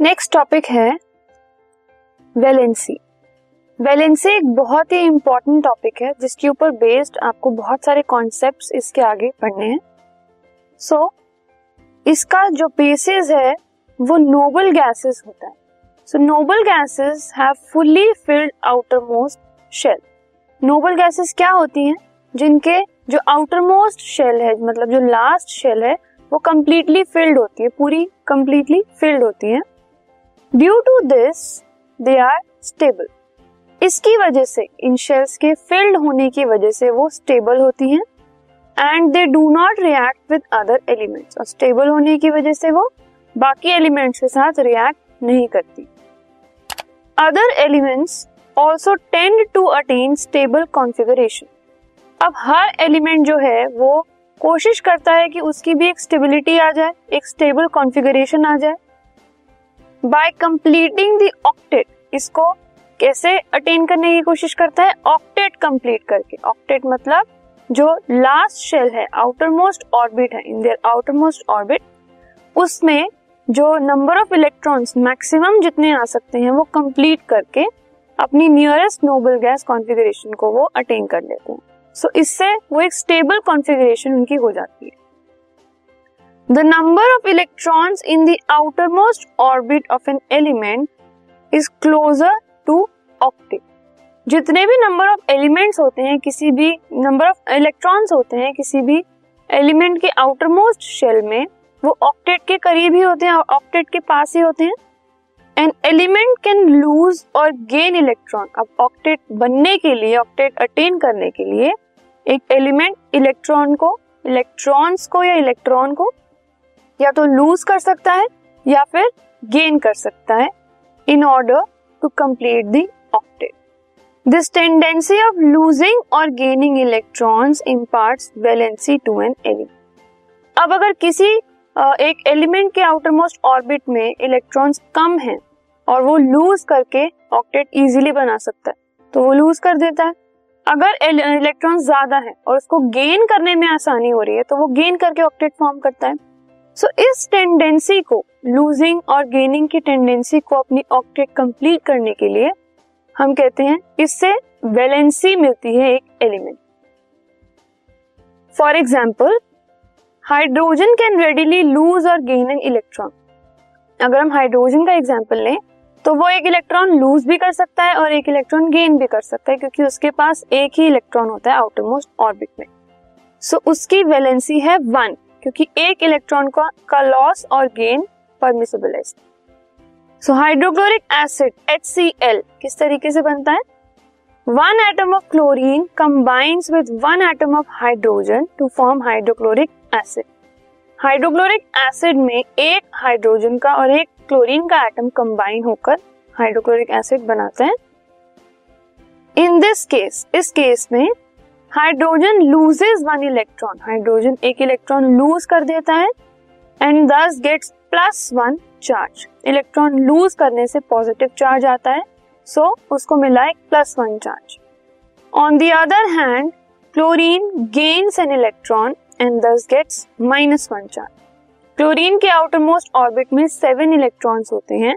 Next topic है valency valency एक बहुत ही इंपॉर्टेंट टॉपिक है जिसके ऊपर बेस्ड आपको बहुत सारे कॉन्सेप्ट्स इसके आगे पढ़ने हैं। सो so, इसका जो बेसिस है वो नोबल गैसेस होता है। So noble gases have fully filled outer most shell noble gases क्या होती हैं? जिनके जो आउटर मोस्ट शेल है मतलब जो लास्ट शेल है वो कम्प्लीटली फिल्ड होती है पूरी कंप्लीटली फिल्ड होती है। Due to this they are stable इसकी वजह से, इन शेल्स के फिल्ड होने की वजह से वो स्टेबल होती हैं and they do not react with other elements और स्टेबल होने की वजह से वो बाकी एलिमेंट्स के साथ रिएक्ट नहीं करती। Other elements also tend to attain stable configuration अब हर एलिमेंट जो है, वो कोशिश करता है कि उसकी भी एक स्टेबिलिटी आ जाए, एक स्टेबल कॉन्फ़िगरेशन आ जाए। बाय कंप्लीटिंग दी ऑक्टेट इसको कैसे अटेन करने की कोशिश करता है? ऑक्टेट कंप्लीट करके। ऑक्टेट मतलब जो लास्ट शेल है आउटर मोस्ट ऑर्बिट है in their outer most orbit उसमें जो नंबर ऑफ़ इलेक्ट्रॉन्स मैक्सिमम जितने आ सकते हैं वो कंप्लीट करके अपनी नियरेस्ट नोबल गैस कॉन्फ़िगरेशन को वो अटेन कर लेते हैं। सो so, इससे वो एक स्टेबल कॉन्फ़िगरेशन उनकी हो जाती है। The number of electrons in the outer most orbit of an element is closer to octet जितने भी नंबर ऑफ़ एलिमेंट्स होते हैं, किसी भी नंबर ऑफ़ इलेक्ट्रॉन्स होते हैं, किसी भी एलिमेंट के आउटर मोस्ट शेल में, वो ऑक्टेट के करीब ही होते हैं ऑक्टेट के पास ही होते हैं। एन एलिमेंट कैन लूज और गेन इलेक्ट्रॉन अब ऑक्टेट बनने के लिए ऑक्टेट अटेन करने के लिए, एक एलिमेंट इलेक्ट्रॉन को इलेक्ट्रॉन्स को या इलेक्ट्रॉन को या तो लूज कर सकता है या फिर गेन कर सकता है in order to complete the octet this tendency of losing और gaining electrons imparts valency to an element अब अगर किसी एक एलिमेंट के आउटर मोस्ट ऑर्बिट में इलेक्ट्रॉन्स कम हैं और वो लूज करके ऑक्टेट इजीली बना सकता है तो वो लूज कर देता है। अगर इलेक्ट्रॉन ज़्यादा है और उसको गेन करने में आसानी हो रही है तो वो गेन करके ऑक्टेट फॉर्म करता है। सो इस टेंडेंसी को लूजिंग और गेनिंग की टेंडेंसी को अपनी ऑक्टेट कंप्लीट करने के लिए हम कहते हैं इससे वैलेंसी मिलती है एक element for example hydrogen can readily lose और गेन एन इलेक्ट्रॉन अगर हम हाइड्रोजन का एग्ज़ाम्पल लें तो वो एक इलेक्ट्रॉन लूज भी कर सकता है और एक इलेक्ट्रॉन गेन भी कर सकता है क्योंकि उसके पास एक ही इलेक्ट्रॉन होता है आउटरमोस्ट ऑर्बिट में. सो so, उसकी वैलेंसी है वन क्योंकि एक इलेक्ट्रॉन का, का लॉस और गेन परमिसेबल है सो हाइड्रोक्लोरिक एसिड एच किस तरीके से बनता है? One atom of chlorine combines with one atom of hydrogen to form hydrochloric acid hydrochloric acid में एक हाइड्रोजन का और एक क्लोरीन का एटम कंबाइन होकर हाइड्रोक्लोरिक एसिड बनाते हैं. इन दिस केस इस केस में hydrogen loses one electron hydrogen एक इलेक्ट्रॉन लूज कर देता है and thus gets plus one charge electron lose करने से पॉजिटिव चार्ज आता है सो so, उसको मिला एक plus one charge on the other hand chlorine gains an electron and thus gets minus one charge chlorine के आउटर मोस्ट ऑर्बिट में seven electrons होते हैं.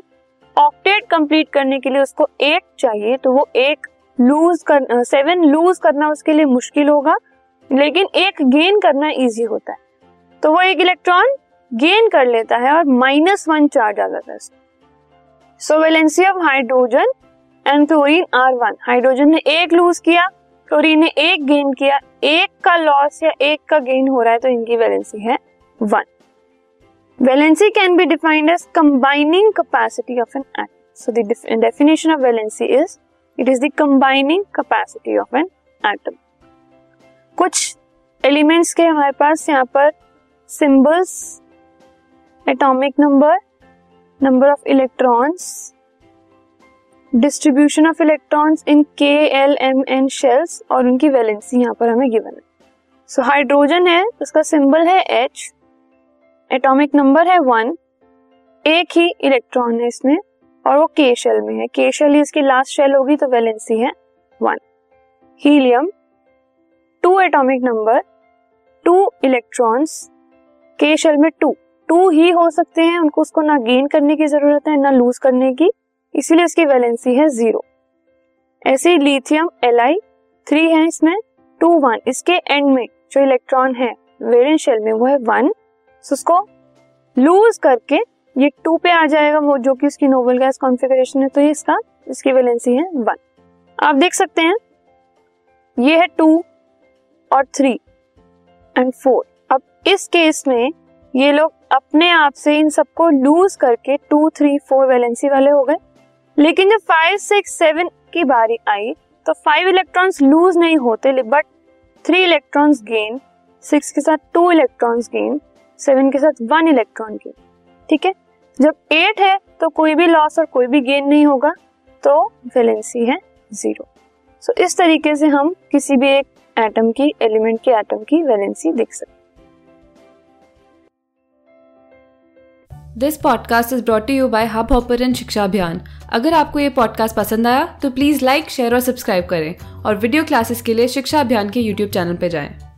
ऑक्टेट कंप्लीट करने के लिए उसको एट चाहिए तो वो एक लूज कर सेवन लूज करना उसके लिए मुश्किल होगा, लेकिन एक गेन करना इजी होता है। तो वो एक इलेक्ट्रॉन गेन कर लेता है और माइनस वन चार्ज आ जाता है। So valency of hydrogen and chlorine are one hydrogen ने एक लूज किया क्लोरीन ने एक गेन किया, एक का लॉस या एक का गेन हो रहा है तो इनकी वैलेंसी है one valency can be defined as combining capacity of an atom so the definition of valency is it is the combining capacity of an atom कुछ एलिमेंट्स के हमारे पास यहाँ पर symbols atomic number number of electrons distribution of electrons in K L M N shells और उनकी valency यहाँ पर हमें गिवन है। सो so, हाइड्रोजन है उसका सिंबल है एच एटॉमिक नंबर है वन एक ही इलेक्ट्रॉन है इसमें। और वो के शेल में है। के शेल ही इसकी लास्ट शेल होगी तो वैलेंसी है one helium two atomic number two electrons के शेल में टू टू ही हो सकते हैं, उनको उसको ना गेन करने की ज़रूरत है, ना लूज करने की। इसीलिए इसकी वैलेंसी है ज़ीरो ऐसे लिथियम एल आई थ्री है इसमें टू वन इसके एंड में जो इलेक्ट्रॉन है वेलेंस शेल में, वो है वन उसको लूज करके ये टू पे आ जाएगा वो जो कि उसकी नोबल गैस कॉन्फ़िगरेशन है तो ये इसका, इसकी वैलेंसी है वन आप देख सकते हैं, ये है टू और थ्री एंड फोर अब इस केस में ये लोग अपने आप से इन सबको लूज करके टू थ्री फोर वैलेंसी वाले हो गए. लेकिन जब फाइव सिक्स सेवन की बारी आई तो फाइव इलेक्ट्रॉन्स लूज नहीं होते but three electrons gain six के साथ टू इलेक्ट्रॉन्स गेन सेवन के साथ वन इलेक्ट्रॉन गेन ठीक है? जब एट है तो कोई भी लॉस और कोई भी गेन नहीं होगा तो वैलेंसी है ज़ीरो सो इस तरीके से हम किसी भी एक एटम की एलिमेंट के एटम की वैलेंसी देख सकते this podcast is brought you by Hub Hopper Shiksha Abhiyan अगर आपको ये पॉडकास्ट पसंद आया तो प्लीज़ लाइक शेयर और सब्सक्राइब करें। और वीडियो क्लासेस के लिए शिक्षा अभियान के यूट्यूब चैनल पर जाएँ।